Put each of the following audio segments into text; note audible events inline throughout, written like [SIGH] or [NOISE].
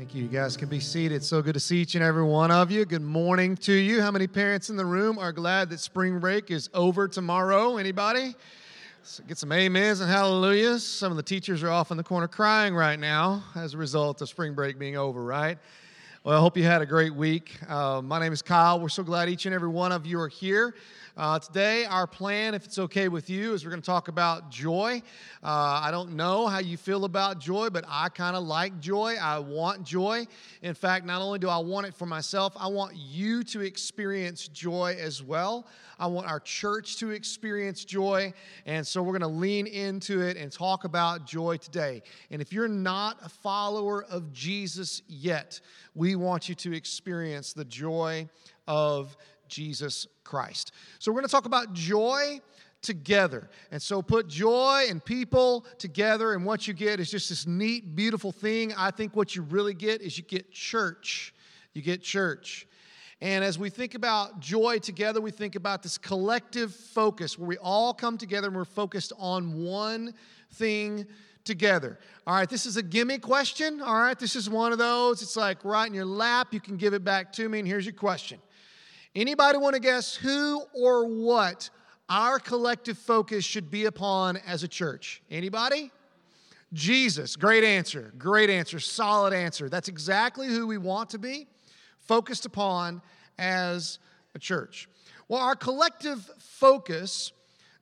Thank you. You guys can be seated. So good to see each and every one of you. Good morning to you. How many parents in the room are glad that spring break is over tomorrow? Anybody? So get some amens and hallelujahs. Some of the teachers are off in the corner crying right now as a result of spring break being over, right? Well, I hope you had a great week. Uh, my name is Kyle. We're so glad each and every one of you are here. Uh, today, our plan, if it's okay with you, is we're going to talk about joy. Uh, I don't know how you feel about joy, but I kind of like joy. I want joy. In fact, not only do I want it for myself, I want you to experience joy as well. I want our church to experience joy. And so we're going to lean into it and talk about joy today. And if you're not a follower of Jesus yet, we want you to experience the joy of Jesus Christ. So we're going to talk about joy together. And so put joy and people together, and what you get is just this neat, beautiful thing. I think what you really get is you get church. You get church. And as we think about joy together, we think about this collective focus where we all come together and we're focused on one thing together. All right, this is a gimme question. All right, this is one of those. It's like right in your lap. You can give it back to me, and here's your question Anybody want to guess who or what our collective focus should be upon as a church? Anybody? Jesus. Great answer. Great answer. Solid answer. That's exactly who we want to be focused upon as a church. Well, our collective focus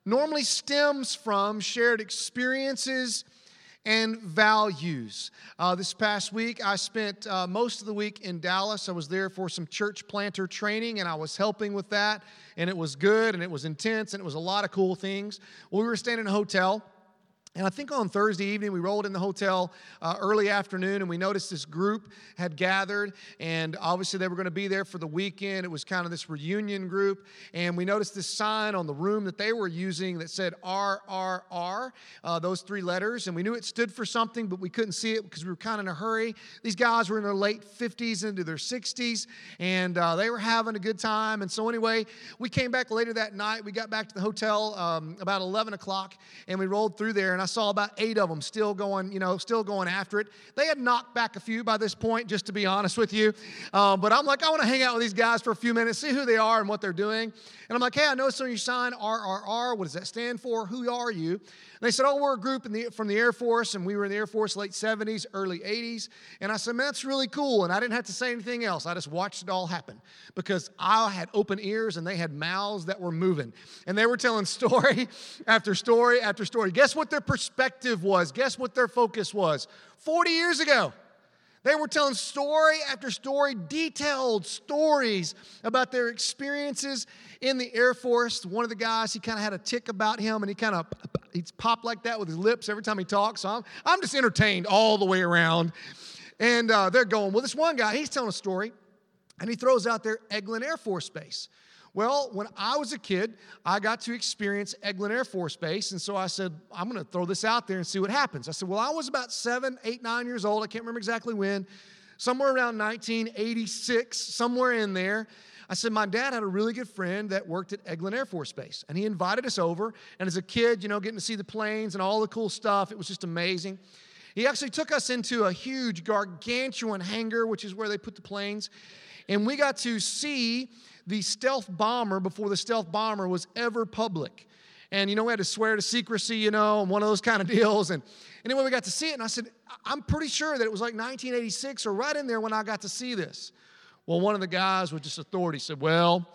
normally stems from shared experiences and values. Uh, this past week, I spent uh, most of the week in Dallas. I was there for some church planter training, and I was helping with that. And it was good, and it was intense, and it was a lot of cool things. Well, we were staying in a hotel. And I think on Thursday evening, we rolled in the hotel uh, early afternoon and we noticed this group had gathered. And obviously, they were going to be there for the weekend. It was kind of this reunion group. And we noticed this sign on the room that they were using that said RRR, uh, those three letters. And we knew it stood for something, but we couldn't see it because we were kind of in a hurry. These guys were in their late 50s into their 60s, and uh, they were having a good time. And so, anyway, we came back later that night. We got back to the hotel um, about 11 o'clock, and we rolled through there and I saw about eight of them still going, you know, still going after it. They had knocked back a few by this point, just to be honest with you. Uh, but I'm like, I want to hang out with these guys for a few minutes, see who they are and what they're doing. And I'm like, hey, I noticed on your sign RRR. What does that stand for? Who are you? They said, oh, we're a group the, from the Air Force, and we were in the Air Force late 70s, early 80s. And I said, man, that's really cool. And I didn't have to say anything else. I just watched it all happen because I had open ears and they had mouths that were moving. And they were telling [LAUGHS] story after story after story. Guess what their perspective was? Guess what their focus was? 40 years ago. They were telling story after story, detailed stories about their experiences in the Air Force. One of the guys, he kind of had a tick about him, and he kind of he'd pop like that with his lips every time he talks. So I'm, I'm just entertained all the way around. And uh, they're going, well, this one guy, he's telling a story, and he throws out there Eglin Air Force Base. Well, when I was a kid, I got to experience Eglin Air Force Base. And so I said, I'm going to throw this out there and see what happens. I said, Well, I was about seven, eight, nine years old. I can't remember exactly when, somewhere around 1986, somewhere in there. I said, My dad had a really good friend that worked at Eglin Air Force Base, and he invited us over. And as a kid, you know, getting to see the planes and all the cool stuff, it was just amazing. He actually took us into a huge gargantuan hangar, which is where they put the planes. And we got to see the stealth bomber before the stealth bomber was ever public. And, you know, we had to swear to secrecy, you know, and one of those [LAUGHS] kind of deals. And anyway, we got to see it. And I said, I'm pretty sure that it was like 1986 or right in there when I got to see this. Well, one of the guys with just authority said, Well,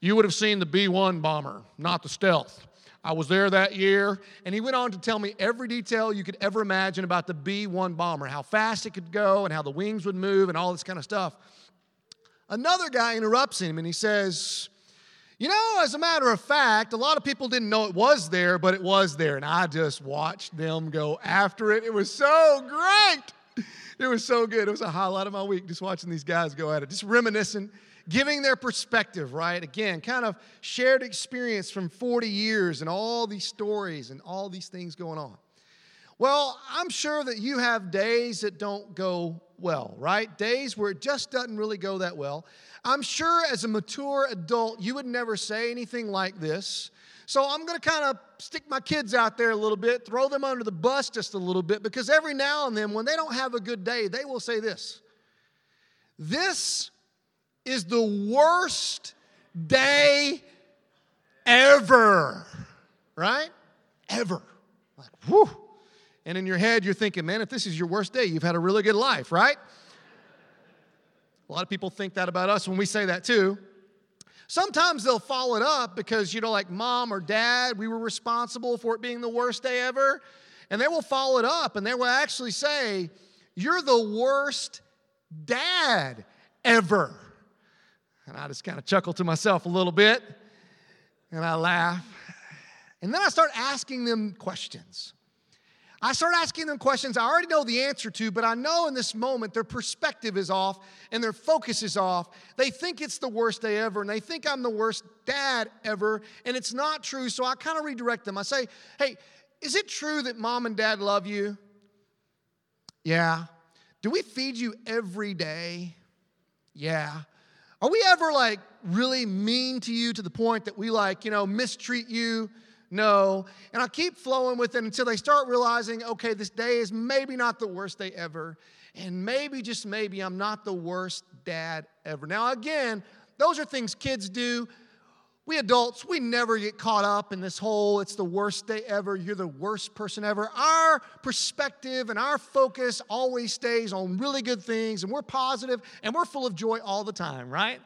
you would have seen the B 1 bomber, not the stealth. I was there that year. And he went on to tell me every detail you could ever imagine about the B 1 bomber, how fast it could go and how the wings would move and all this kind of stuff. Another guy interrupts him and he says, You know, as a matter of fact, a lot of people didn't know it was there, but it was there. And I just watched them go after it. It was so great. It was so good. It was a highlight of my week just watching these guys go at it, just reminiscing, giving their perspective, right? Again, kind of shared experience from 40 years and all these stories and all these things going on. Well, I'm sure that you have days that don't go well, right? Days where it just doesn't really go that well. I'm sure as a mature adult, you would never say anything like this. So I'm going to kind of stick my kids out there a little bit, throw them under the bus just a little bit, because every now and then, when they don't have a good day, they will say this This is the worst day ever, right? Ever. Like, whew. And in your head, you're thinking, man, if this is your worst day, you've had a really good life, right? A lot of people think that about us when we say that too. Sometimes they'll follow it up because, you know, like mom or dad, we were responsible for it being the worst day ever. And they will follow it up and they will actually say, You're the worst dad ever. And I just kind of chuckle to myself a little bit and I laugh. And then I start asking them questions. I start asking them questions I already know the answer to, but I know in this moment their perspective is off and their focus is off. They think it's the worst day ever and they think I'm the worst dad ever, and it's not true. So I kind of redirect them. I say, Hey, is it true that mom and dad love you? Yeah. Do we feed you every day? Yeah. Are we ever like really mean to you to the point that we like, you know, mistreat you? No. And I keep flowing with it until they start realizing, okay, this day is maybe not the worst day ever. And maybe, just maybe, I'm not the worst dad ever. Now, again, those are things kids do. We adults, we never get caught up in this whole it's the worst day ever, you're the worst person ever. Our perspective and our focus always stays on really good things, and we're positive and we're full of joy all the time, right?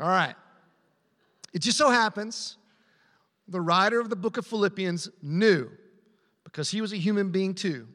All right. It just so happens the writer of the book of Philippians knew, because he was a human being too,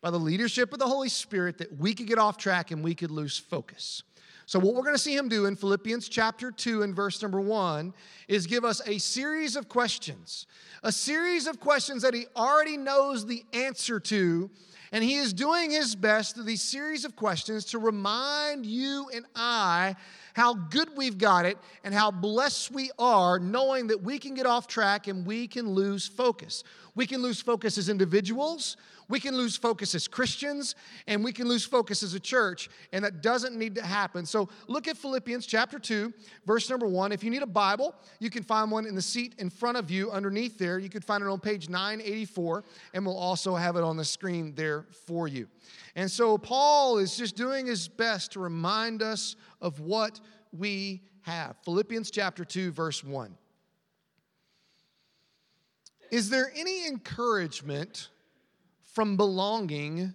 by the leadership of the Holy Spirit, that we could get off track and we could lose focus. So, what we're going to see him do in Philippians chapter 2 and verse number 1 is give us a series of questions, a series of questions that he already knows the answer to. And he is doing his best through these series of questions to remind you and I how good we've got it and how blessed we are knowing that we can get off track and we can lose focus. We can lose focus as individuals, we can lose focus as Christians, and we can lose focus as a church, and that doesn't need to happen. So look at Philippians chapter 2, verse number 1. If you need a Bible, you can find one in the seat in front of you underneath there. You can find it on page 984, and we'll also have it on the screen there for you. And so Paul is just doing his best to remind us of what we have. Philippians chapter 2, verse 1. Is there any encouragement from belonging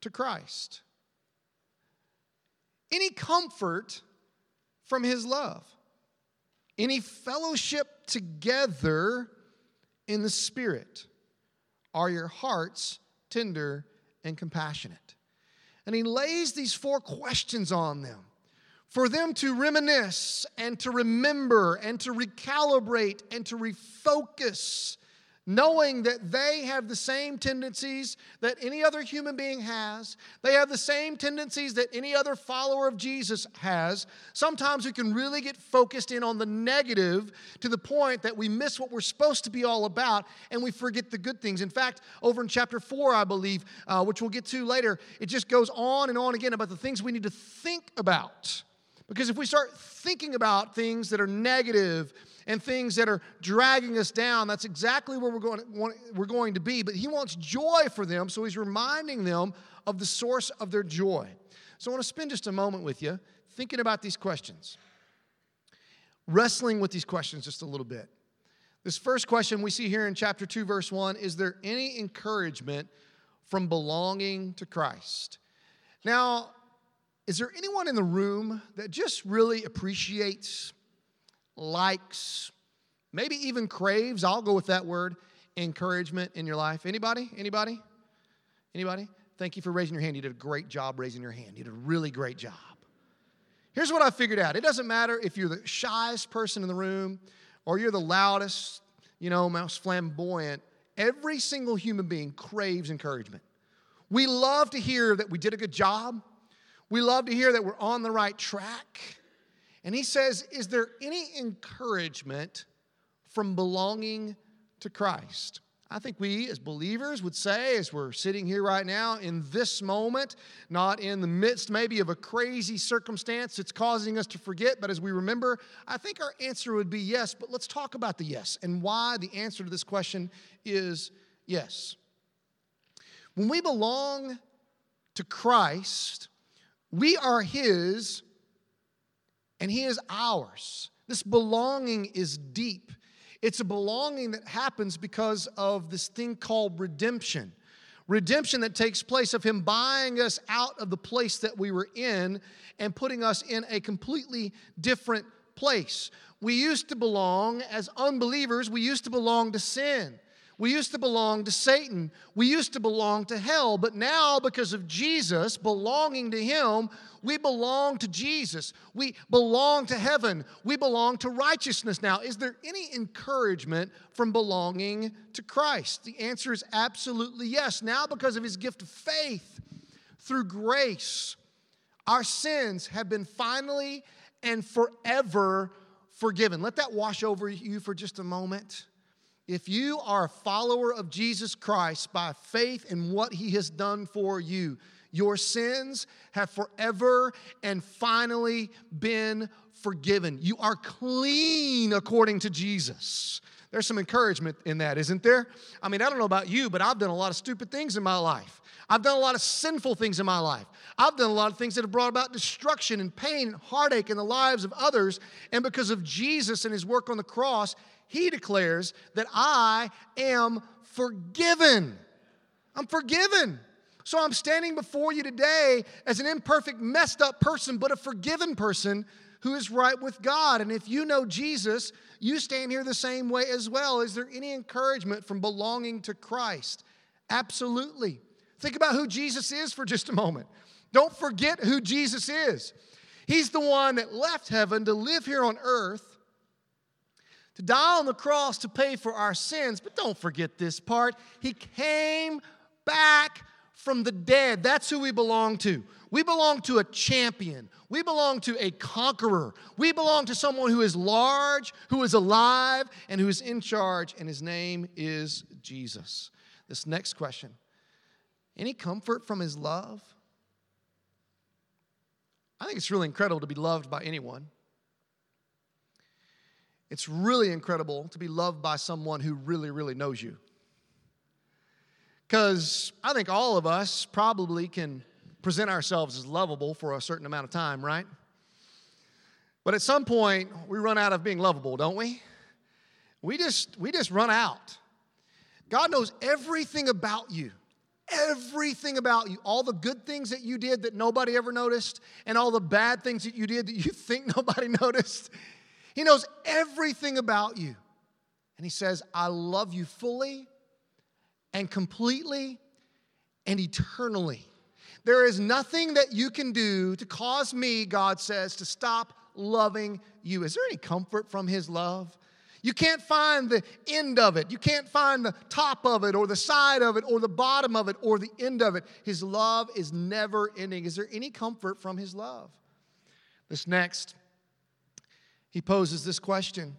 to Christ? Any comfort from his love? Any fellowship together in the Spirit? Are your hearts tender and compassionate. And he lays these four questions on them for them to reminisce and to remember and to recalibrate and to refocus knowing that they have the same tendencies that any other human being has. They have the same tendencies that any other follower of Jesus has. Sometimes we can really get focused in on the negative to the point that we miss what we're supposed to be all about and we forget the good things. In fact, over in chapter 4, I believe, uh, which we'll get to later, it just goes on and on again about the things we need to think about. Because if we start thinking about things that are negative, and things that are dragging us down, that's exactly where we're going, we're going to be. But He wants joy for them, so He's reminding them of the source of their joy. So I want to spend just a moment with you thinking about these questions, wrestling with these questions just a little bit. This first question we see here in chapter 2, verse 1 is there any encouragement from belonging to Christ? Now, is there anyone in the room that just really appreciates likes, maybe even craves, I'll go with that word, encouragement in your life. Anybody? Anybody? Anybody? Thank you for raising your hand. You did a great job raising your hand. You did a really great job. Here's what I figured out. It doesn't matter if you're the shyest person in the room or you're the loudest, you know, most flamboyant. Every single human being craves encouragement. We love to hear that we did a good job. We love to hear that we're on the right track. And he says, Is there any encouragement from belonging to Christ? I think we as believers would say, as we're sitting here right now in this moment, not in the midst maybe of a crazy circumstance that's causing us to forget, but as we remember, I think our answer would be yes. But let's talk about the yes and why the answer to this question is yes. When we belong to Christ, We are His and He is ours. This belonging is deep. It's a belonging that happens because of this thing called redemption. Redemption that takes place of Him buying us out of the place that we were in and putting us in a completely different place. We used to belong, as unbelievers, we used to belong to sin. We used to belong to Satan. We used to belong to hell. But now, because of Jesus belonging to Him, we belong to Jesus. We belong to heaven. We belong to righteousness. Now, is there any encouragement from belonging to Christ? The answer is absolutely yes. Now, because of His gift of faith through grace, our sins have been finally and forever forgiven. Let that wash over you for just a moment. If you are a follower of Jesus Christ by faith in what he has done for you, your sins have forever and finally been forgiven. You are clean according to Jesus. There's some encouragement in that, isn't there? I mean, I don't know about you, but I've done a lot of stupid things in my life. I've done a lot of sinful things in my life. I've done a lot of things that have brought about destruction and pain and heartache in the lives of others. And because of Jesus and his work on the cross, he declares that I am forgiven. I'm forgiven. So I'm standing before you today as an imperfect, messed up person, but a forgiven person who is right with God. And if you know Jesus, you stand here the same way as well. Is there any encouragement from belonging to Christ? Absolutely. Think about who Jesus is for just a moment. Don't forget who Jesus is. He's the one that left heaven to live here on earth to die on the cross to pay for our sins. But don't forget this part. He came back from the dead. That's who we belong to. We belong to a champion. We belong to a conqueror. We belong to someone who is large, who is alive, and who is in charge, and his name is Jesus. This next question Any comfort from his love? I think it's really incredible to be loved by anyone. It's really incredible to be loved by someone who really, really knows you. Because I think all of us probably can present ourselves as lovable for a certain amount of time, right? But at some point, we run out of being lovable, don't we? We just, we just run out. God knows everything about you. Everything about you, all the good things that you did that nobody ever noticed, and all the bad things that you did that you [LAUGHS] think nobody [LAUGHS] noticed. He knows everything about you. And He says, I love you fully and completely and eternally. There is nothing that you can do to cause me, God says, to stop loving you. Is there any comfort from His love? You can't find the end of it. You can't find the top of it or the side of it or the bottom of it or the end of it. His love is never ending. Is there any comfort from His love? This next he poses this question.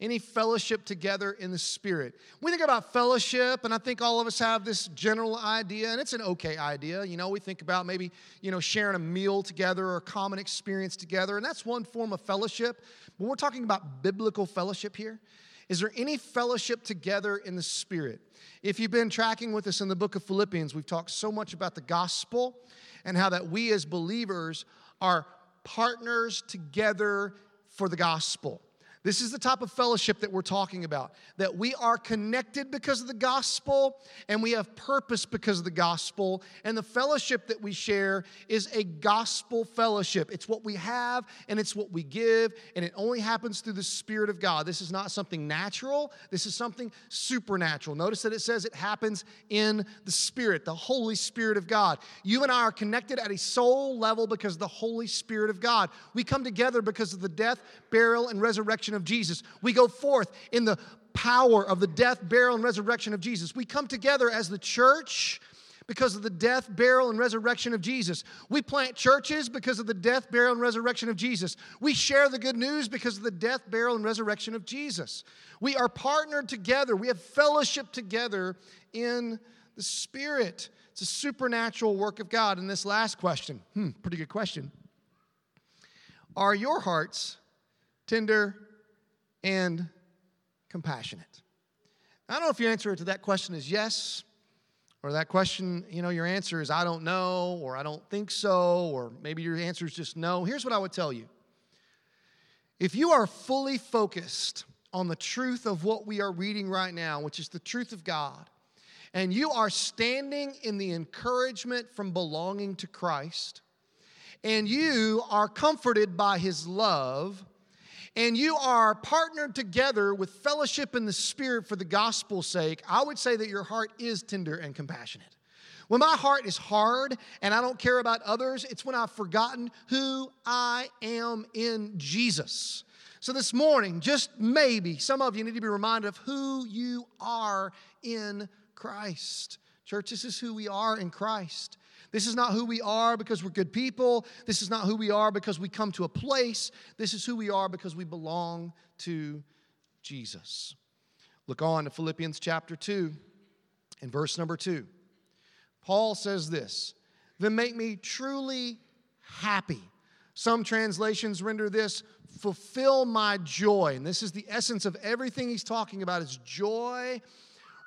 Any fellowship together in the spirit? We think about fellowship and i think all of us have this general idea and it's an okay idea. You know we think about maybe you know sharing a meal together or a common experience together and that's one form of fellowship. But we're talking about biblical fellowship here. Is there any fellowship together in the spirit? If you've been tracking with us in the book of philippians we've talked so much about the gospel and how that we as believers are partners together for the gospel. This is the type of fellowship that we're talking about that we are connected because of the gospel and we have purpose because of the gospel. And the fellowship that we share is a gospel fellowship. It's what we have and it's what we give, and it only happens through the Spirit of God. This is not something natural, this is something supernatural. Notice that it says it happens in the Spirit, the Holy Spirit of God. You and I are connected at a soul level because of the Holy Spirit of God. We come together because of the death, burial, and resurrection of Jesus. We go forth in the power of the death, burial, and resurrection of Jesus. We come together as the church because of the death, burial, and resurrection of Jesus. We plant churches because of the death, burial, and resurrection of Jesus. We share the good news because of the death, burial, and resurrection of Jesus. We are partnered together. We have fellowship together in the Spirit. It's a supernatural work of God. And this last question, hmm, pretty good question. Are your hearts tender and compassionate? I don't know if your answer to that question is yes or that question, you know, your answer is I don't know, or I don't think so, or maybe your answer is just no, here's what I would tell you. If you are fully focused on the truth of what we are reading right now, which is the truth of God, and you are standing in the encouragement from belonging to Christ, and you are comforted by his love, and you are partnered together with fellowship in the Spirit for the gospel's sake, I would say that your heart is tender and compassionate. When my heart is hard and I don't care about others, it's when I've forgotten who I am in Jesus. So this morning, just maybe, some of you need to be reminded of who you are in Christ. Church, this is who we are in Christ. This is not who we are because we're good people. This is not who we are because we come to a place. This is who we are because we belong to Jesus. Look on to Philippians chapter 2 and verse number 2. Paul says this Then make me truly happy. Some translations render this fulfill my joy. And this is the essence of everything he's talking about is joy,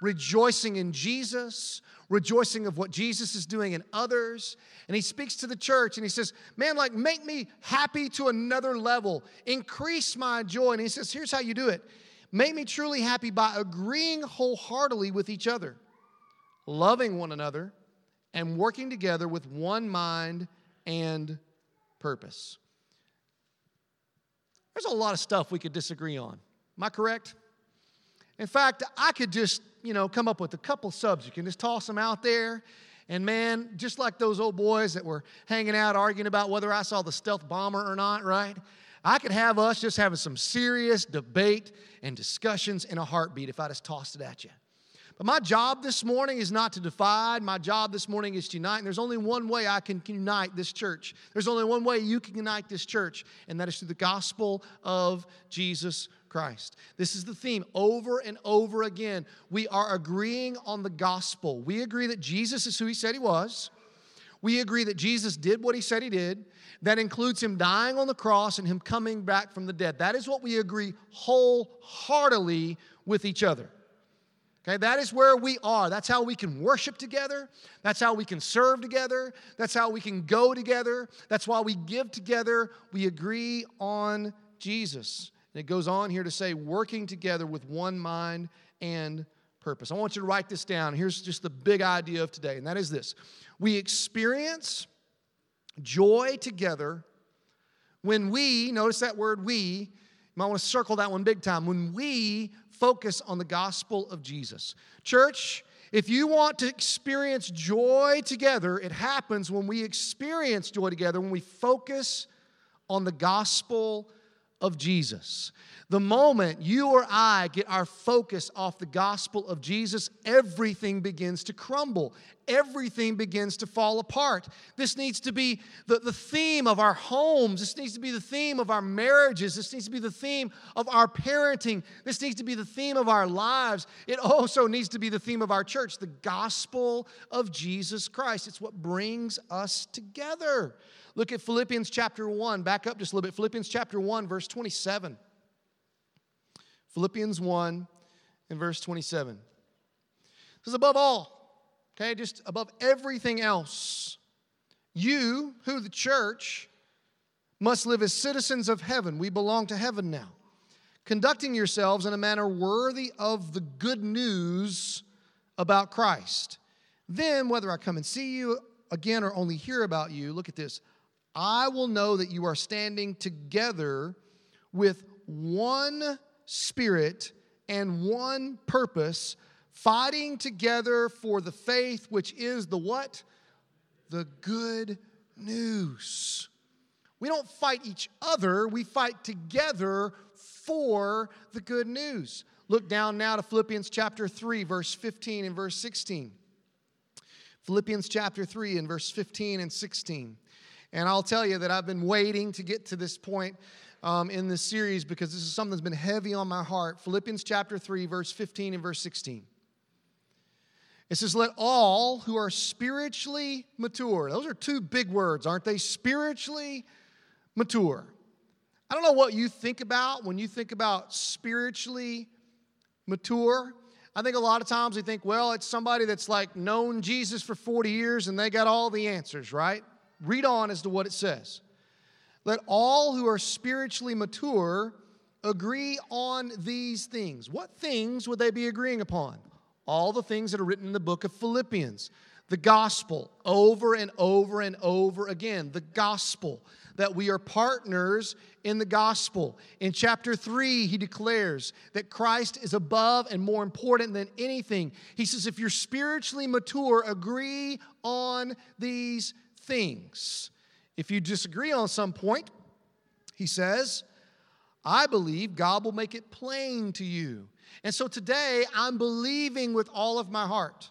rejoicing in Jesus, rejoicing of what Jesus is doing in others. And he speaks to the church and he says, Man, like, make me happy to another level, increase my joy. And he says, Here's how you do it make me truly happy by agreeing wholeheartedly with each other, loving one another, and working together with one mind and purpose. There's a lot of stuff we could disagree on. Am I correct? In fact, I could just, you know, come up with a couple subs. You can just toss them out there. And man, just like those old boys that were hanging out arguing about whether I saw the stealth bomber or not, right? I could have us just having some serious debate and discussions in a heartbeat if I just tossed it at you. But my job this morning is not to divide. My job this morning is to unite. And there's only one way I can unite this church. There's only one way you can unite this church, and that is through the gospel of Jesus Christ. This is the theme over and over again. We are agreeing on the gospel. We agree that Jesus is who he said he was. We agree that Jesus did what he said he did. That includes him dying on the cross and him coming back from the dead. That is what we agree wholeheartedly with each other. Okay, that is where we are. That's how we can worship together. That's how we can serve together. That's how we can go together. That's why we give together. We agree on Jesus. And it goes on here to say, working together with one mind and purpose. I want you to write this down. Here's just the big idea of today, and that is this we experience joy together when we, notice that word we, you might want to circle that one big time, when we focus on the gospel of Jesus. Church, if you want to experience joy together, it happens when we experience joy together, when we focus on the gospel of Jesus. The moment you or I get our focus off the gospel of Jesus, everything begins to crumble. Everything begins to fall apart. This needs to be the, the theme of our homes. This needs to be the theme of our marriages. This needs to be the theme of our parenting. This needs to be the theme of our lives. It also needs to be the theme of our church the gospel of Jesus Christ. It's what brings us together. Look at Philippians chapter 1. Back up just a little bit. Philippians chapter 1, verse 27. Philippians 1 and verse 27. This is above all, okay, just above everything else. You, who the church, must live as citizens of heaven. We belong to heaven now. Conducting yourselves in a manner worthy of the good news about Christ. Then, whether I come and see you again or only hear about you, look at this. I will know that you are standing together with one spirit and one purpose, fighting together for the faith which is the what? The good news. We don't fight each other, we fight together for the good news. Look down now to Philippians chapter 3, verse 15 and verse 16. Philippians chapter 3 and verse 15 and 16. And I'll tell you that I've been waiting to get to this point um, in this series because this is something that's been heavy on my heart. Philippians chapter 3, verse 15 and verse 16. It says, Let all who are spiritually mature, those are two big words, aren't they? Spiritually mature. I don't know what you think about when you think about spiritually mature. I think a lot of times we think, well, it's somebody that's like known Jesus for 40 years and they got all the answers, right? Read on as to what it says. Let all who are spiritually mature agree on these things. What things would they be agreeing upon? All the things that are written in the book of Philippians. The gospel, over and over and over again. The gospel, that we are partners in the gospel. In chapter 3, he declares that Christ is above and more important than anything. He says, if you're spiritually mature, agree on these things. If you disagree on some point, he says, I believe God will make it plain to you. And so today, I'm believing with all of my heart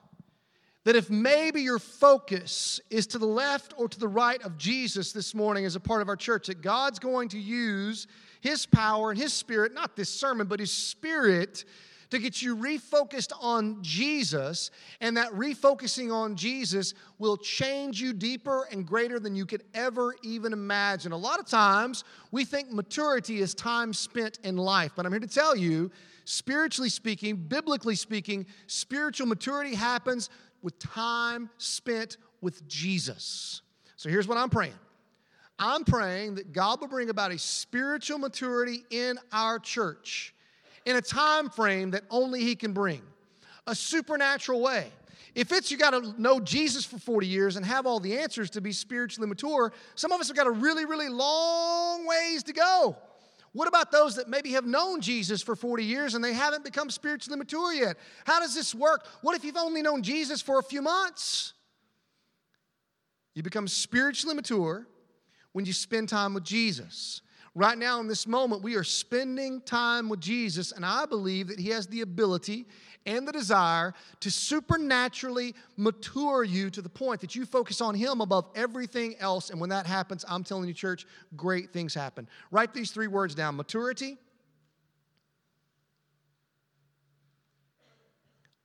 that if maybe your focus is to the left or to the right of Jesus this morning as a part of our church, that God's going to use His power and His Spirit, not this sermon, but His Spirit to get you refocused on Jesus, and that refocusing on Jesus will change you deeper and greater than you could ever even imagine. A lot of times we think maturity is time spent in life, but I'm here to tell you, spiritually speaking, biblically speaking, spiritual maturity happens with time spent with Jesus. So here's what I'm praying. I'm praying that God will bring about a spiritual maturity in our church in a time frame that only He can bring, a supernatural way. If it's you got to know Jesus for 40 years and have all the answers to be spiritually mature, some of us have got a really, really long ways to go. What about those that maybe have known Jesus for 40 years and they haven't become spiritually mature yet? How does this work? What if you've only known Jesus for a few months? You become spiritually mature when you spend time with Jesus. Right now, in this moment, we are spending time with Jesus, and I believe that He has the ability and the desire to supernaturally mature you to the point that you focus on Him above everything else. And when that happens, I'm telling you, church, great things happen. Write these three words down maturity,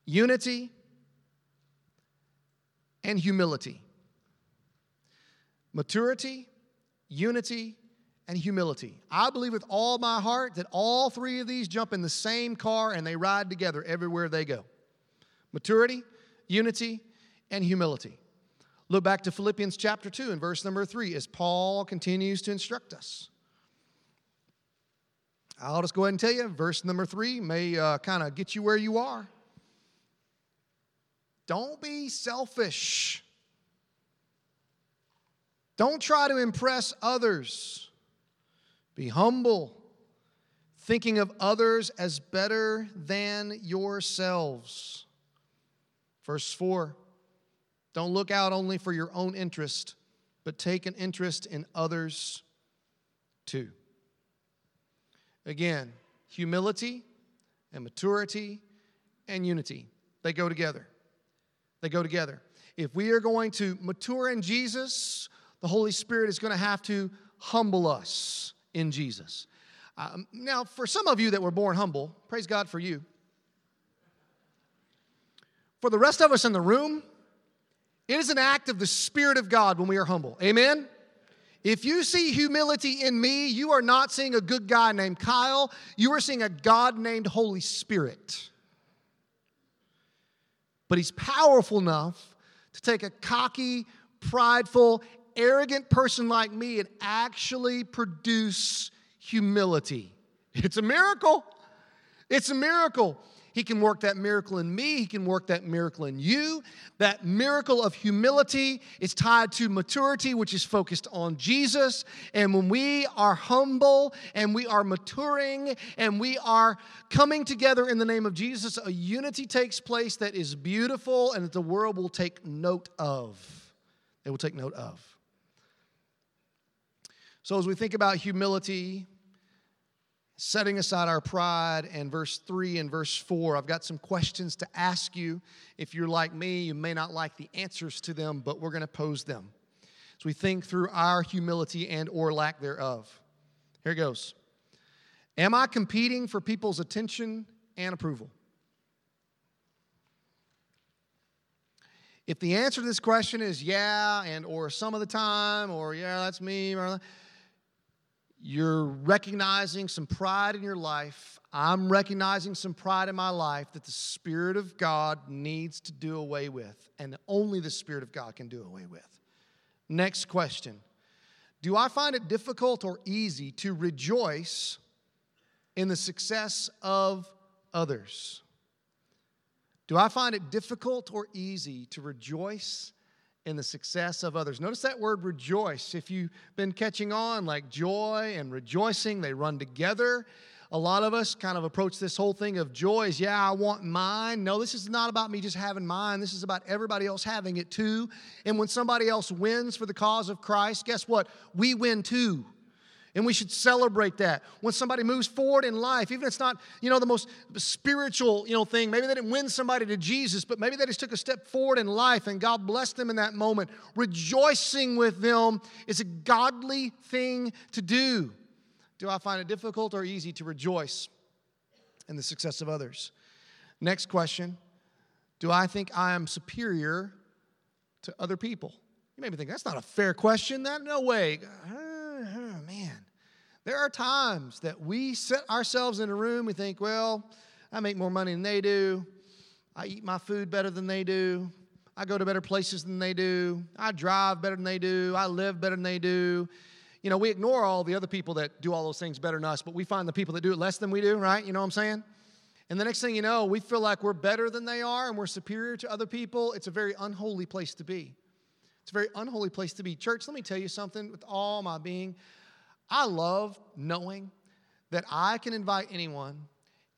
unity, and humility. Maturity, unity, and humility. I believe with all my heart that all three of these jump in the same car and they ride together everywhere they go maturity, unity, and humility. Look back to Philippians chapter 2 and verse number 3 as Paul continues to instruct us. I'll just go ahead and tell you, verse number 3 may uh, kind of get you where you are. Don't be selfish. Don't try to impress others. Be humble, thinking of others as better than yourselves. Verse 4 Don't look out only for your own interest, but take an interest in others too. Again, humility and maturity and unity, they go together. They go together. If we are going to mature in Jesus, the Holy Spirit is going to have to humble us in Jesus. Um, now, for some of you that were born humble, praise God for you. For the rest of us in the room, it is an act of the Spirit of God when we are humble. Amen? If you see humility in me, you are not seeing a good guy named Kyle, you are seeing a God named Holy Spirit. But he's powerful enough to take a cocky, prideful, arrogant person like me and actually produce humility. It's a miracle. It's a miracle. He can work that miracle in me. He can work that miracle in you. That miracle of humility is tied to maturity, which is focused on Jesus. And when we are humble and we are maturing and we are coming together in the name of Jesus, a unity takes place that is beautiful and that the world will take note of. They will take note of. So, as we think about humility, setting aside our pride, and verse 3 and verse 4, I've got some questions to ask you. If you're like me, you may not like the answers to them, but we're going to pose them. As we think through our humility and or lack thereof. Here it goes. Am I competing for people's attention and approval? If the answer to this question is yeah and or some of the time or yeah, that's me, you're recognizing some pride in your life. I'm recognizing some pride in my life that the Spirit of God needs to do away with, and only the Spirit of God can do away with. Next question Do I find it difficult or easy to rejoice in the success of others? Do I find it difficult or easy to rejoice in the success of others. Notice that word rejoice. If you've been catching on, like joy and rejoicing, they run together. A lot of us kind of approach this whole thing of joy as, yeah, I want mine. No, this is not about me just having mine. This is about everybody else having it too. And when somebody else wins for the cause of Christ, guess what? We win too. And we should celebrate that. When somebody moves forward in life, even if it's not, you know, the most spiritual, you know, thing, maybe they didn't win somebody to Jesus, but maybe they just took a step forward in life and God blessed them in that moment. Rejoicing with them is a godly thing to do. Do I find it difficult or easy to rejoice in the success of others? Next question Do I think I am superior to other people? You may be thinking, that's not a fair question. That no way. There are times that we set ourselves in a room, we think, well, I make more money than they do. I eat my food better than they do. I go to better places than they do. I drive better than they do. I live better than they do. You know, we ignore all the other people that do all those things better than us, but we find the people that do it less than we do, right? You know what I'm saying? And the next thing you know, we feel like we're better than they are and we're superior to other people. It's a very unholy place to be. It's a very unholy place to be. Church, let me tell you something with all my being. I love knowing that I can invite anyone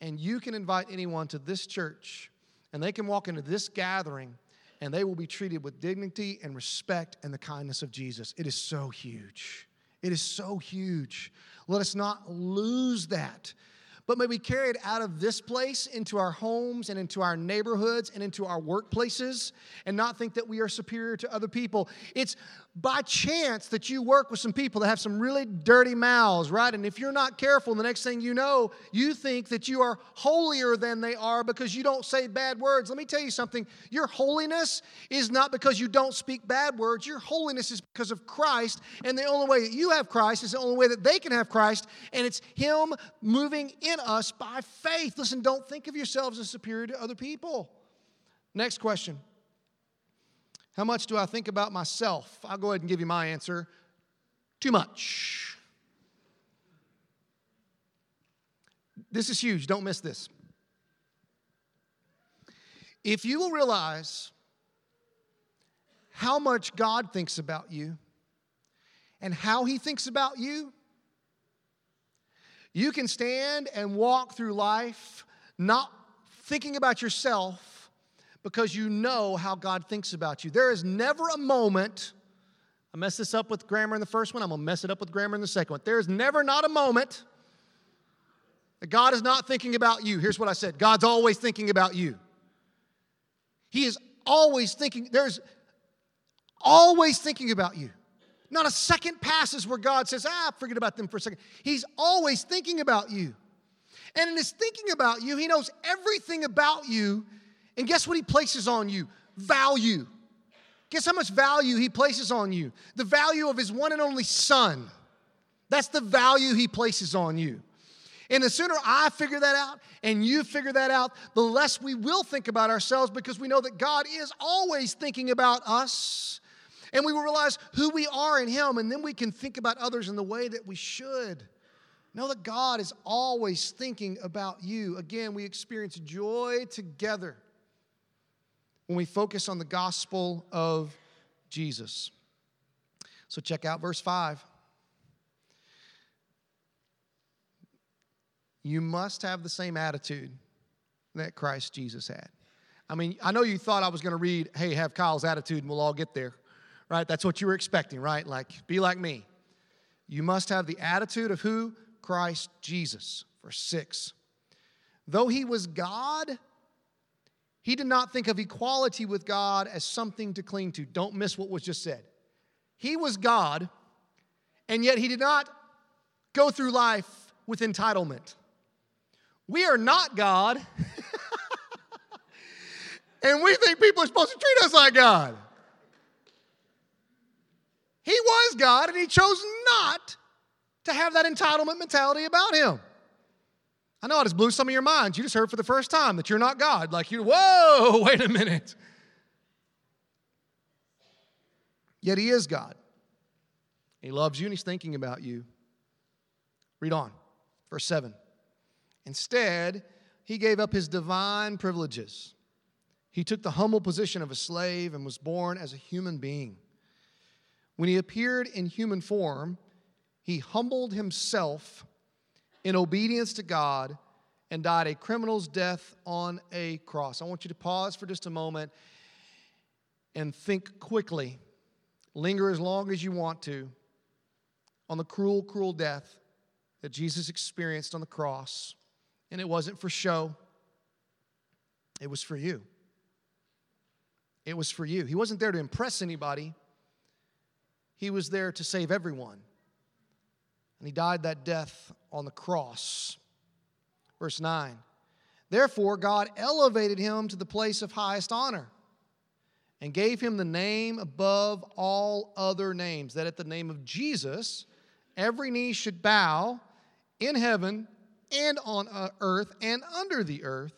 and you can invite anyone to this church and they can walk into this gathering and they will be treated with dignity and respect and the kindness of Jesus. It is so huge. It is so huge. Let us not lose that but may we carry it out of this place into our homes and into our neighborhoods and into our workplaces and not think that we are superior to other people. It's by chance that you work with some people that have some really dirty mouths, right? And if you're not careful, the next thing you know, you think that you are holier than they are because you don't say bad words. Let me tell you something your holiness is not because you don't speak bad words, your holiness is because of Christ. And the only way that you have Christ is the only way that they can have Christ, and it's Him moving in us by faith. Listen, don't think of yourselves as superior to other people. Next question. How much do I think about myself? I'll go ahead and give you my answer. Too much. This is huge. Don't miss this. If you will realize how much God thinks about you and how He thinks about you, you can stand and walk through life not thinking about yourself because you know how God thinks about you. There is never a moment, I messed this up with grammar in the first one, I'm gonna mess it up with grammar in the second one. There is never not a moment that God is not thinking about you. Here's what I said God's always thinking about you. He is always thinking, there's always thinking about you. Not a second passes where God says, ah, forget about them for a second. He's always thinking about you. And in his thinking about you, he knows everything about you and guess what he places on you? Value. Guess how much value he places on you? The value of his one and only son. That's the value he places on you. And the sooner I figure that out and you figure that out, the less we will think about ourselves because we know that God is always thinking about us. And we will realize who we are in Him, and then we can think about others in the way that we should. Know that God is always thinking about you. Again, we experience joy together when we focus on the gospel of Jesus. So check out verse 5. You must have the same attitude that Christ Jesus had. I mean, I know you thought I was going to read, hey, have Kyle's attitude and we'll all get there, right? That's what you were expecting, right? Like, be like me. You must have the attitude of who? Christ Jesus. Verse 6. Though he was God, he did not think of equality with God as something to cling to. Don't miss what was just said. He was God, and yet he did not go through life with entitlement. We are not God, [LAUGHS] and we think people are supposed to treat us like God. He was God, and he chose not to have that entitlement mentality about him. I know I just blew some of your minds. You just heard for the first time that you're not God. Like you, whoa, [LAUGHS] wait a minute. Yet he is God. He loves you and he's thinking about you. Read on, verse 7. Instead, he gave up his divine privileges. He took the humble position of a slave and was born as a human being. When he appeared in human form, he humbled himself in obedience to God and died a criminal's death on a cross. I want you to pause for just a moment and think quickly. Linger as long as you want to on the cruel, cruel death that Jesus experienced on the cross. And it wasn't for show, it was for you. It was for you. He wasn't there to impress anybody, He was there to save everyone. And he died that death on the cross. Verse 9 Therefore, God elevated him to the place of highest honor and gave him the name above all other names, that at the name of Jesus, every knee should bow in heaven and on uh, earth and under the earth,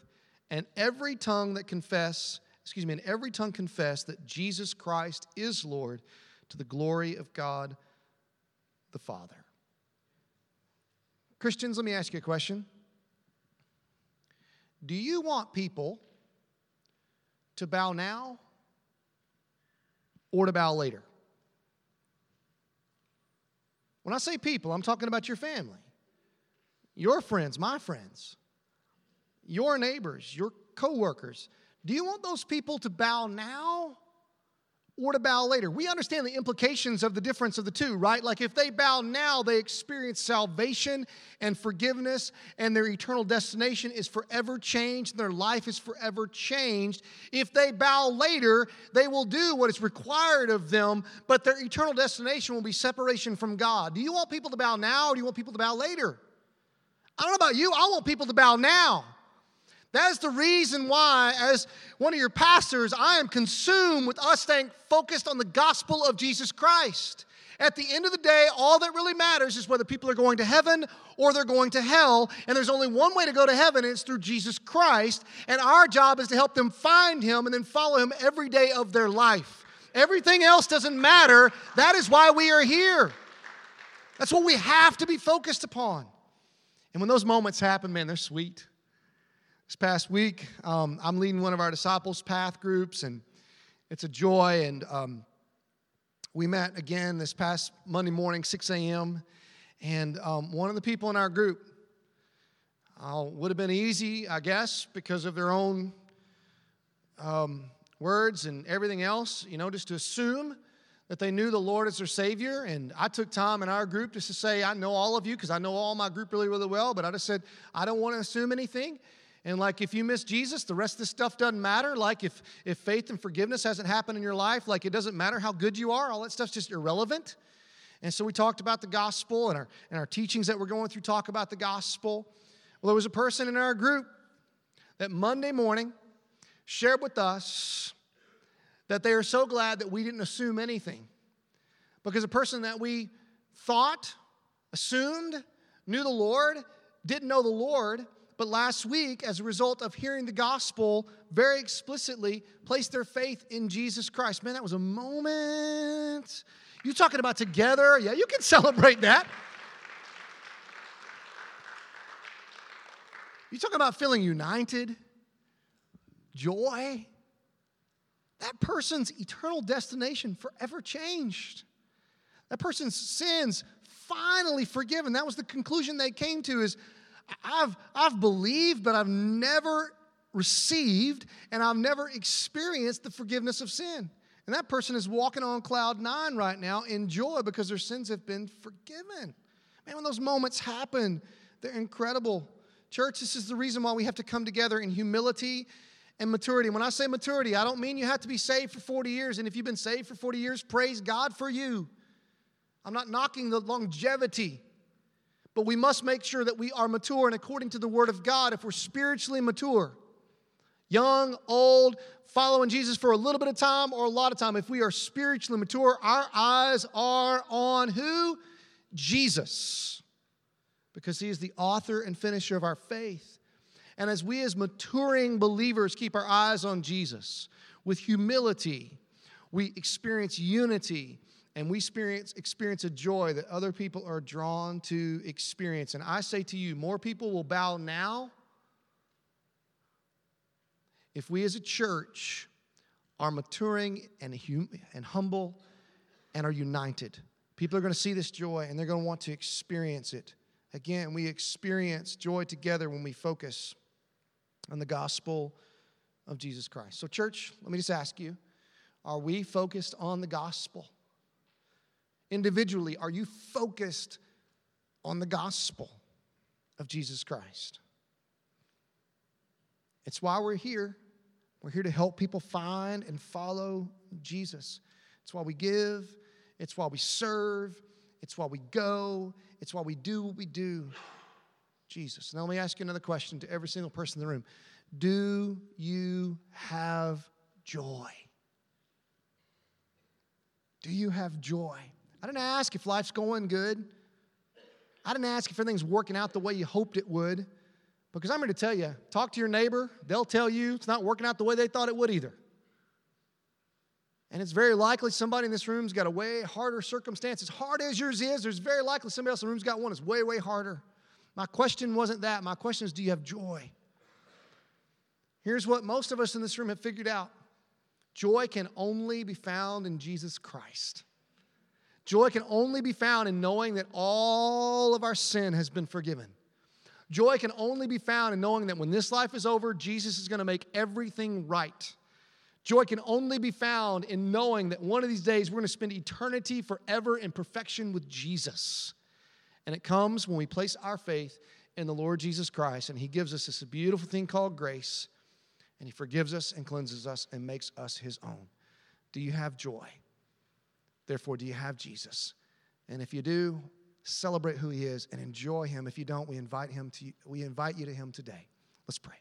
and every tongue that confess, excuse me, and every tongue confess that Jesus Christ is Lord to the glory of God the Father. Christians, let me ask you a question. Do you want people to bow now or to bow later? When I say people, I'm talking about your family, your friends, my friends, your neighbors, your coworkers. Do you want those people to bow now or to bow later. We understand the implications of the difference of the two, right? Like if they bow now, they experience salvation and forgiveness, and their eternal destination is forever changed, and their life is forever changed. If they bow later, they will do what is required of them, but their eternal destination will be separation from God. Do you want people to bow now, or do you want people to bow later? I don't know about you, I want people to bow now. That is the reason why, as one of your pastors, I am consumed with us staying focused on the gospel of Jesus Christ. At the end of the day, all that really matters is whether people are going to heaven or they're going to hell. And there's only one way to go to heaven, and it's through Jesus Christ. And our job is to help them find Him and then follow Him every day of their life. Everything else doesn't matter. That is why we are here. That's what we have to be focused upon. And when those moments happen, man, they're sweet. This past week, um, I'm leading one of our Disciples Path groups, and it's a joy. And um, we met again this past Monday morning, 6 a.m. And um, one of the people in our group uh, would have been easy, I guess, because of their own um, words and everything else, you know, just to assume that they knew the Lord as their Savior. And I took time in our group just to say, I know all of you because I know all my group really, really well, but I just said, I don't want to assume anything. And like if you miss Jesus, the rest of this stuff doesn't matter. Like if if faith and forgiveness hasn't happened in your life, like it doesn't matter how good you are, all that stuff's just irrelevant. And so we talked about the gospel and our and our teachings that we're going through talk about the gospel. Well, there was a person in our group that Monday morning shared with us that they are so glad that we didn't assume anything. Because a person that we thought, assumed, knew the Lord, didn't know the Lord, but last week, as a result of hearing the gospel very explicitly, placed their faith in Jesus Christ. Man, that was a moment. You talking about together? Yeah, you can [LAUGHS] celebrate that. You talking about feeling united, joy? That person's eternal destination forever changed. That person's sins finally forgiven. That was the conclusion they came to is I've, I've believed, but I've never received and I've never experienced the forgiveness of sin. And that person is walking on cloud nine right now in joy because their sins have been forgiven. Man, when those moments happen, they're incredible. Church, this is the reason why we have to come together in humility and maturity. When I say maturity, I don't mean you have to be saved for 40 years. And if you've been saved for 40 years, praise God for you. I'm not knocking the longevity but we must make sure that we are mature and according to the Word of God, if we're spiritually mature, young, old, following Jesus for a little bit of time or a lot of time, if we are spiritually mature, our eyes are on who? Jesus because he is the author and finisher of our faith. And as we, as maturing believers, keep our eyes on Jesus with humility, we experience unity and we experience, experience a joy that other people are drawn to experience. And I say to you, more people will bow now if we as a church are maturing and, hum- and humble and are united. People are going to see this joy and they're going to want to experience it. Again, we experience joy together when we focus on the gospel of Jesus Christ. So, church, let me just ask you are we focused on the gospel? Individually, are you focused on the gospel of Jesus Christ? It's why we're here. We're here to help people find and follow Jesus. It's why we give, it's why we serve, it's why we go, it's why we do what we do. Jesus. Now, let me ask you another question to every single person in the room Do you have joy? Do you have joy? I didn't ask if life's going good. I didn't ask if everything's working out the way you hoped it would. Because I'm here to tell you talk to your neighbor, they'll tell you it's not working out the way they thought it would either. And it's very likely somebody in this room's got a way harder circumstance. As hard as yours is, there's very likely somebody else in the room's got one that's way, way harder. My question wasn't that. My question is do you have joy? Here's what most of us in this room have figured out joy can only be found in Jesus Christ. Joy can only be found in knowing that all of our sin has been forgiven. Joy can only be found in knowing that when this life is over, Jesus is going to make everything right. Joy can only be found in knowing that one of these days we're going to spend eternity forever in perfection with Jesus. And it comes when we place our faith in the Lord Jesus Christ, and He gives us this beautiful thing called grace, and He forgives us and cleanses us and makes us His own. Do you have joy? Therefore, do you have Jesus? And if you do, celebrate who He is and enjoy Him. If you don't, we invite Him to we invite you to Him today. Let's pray.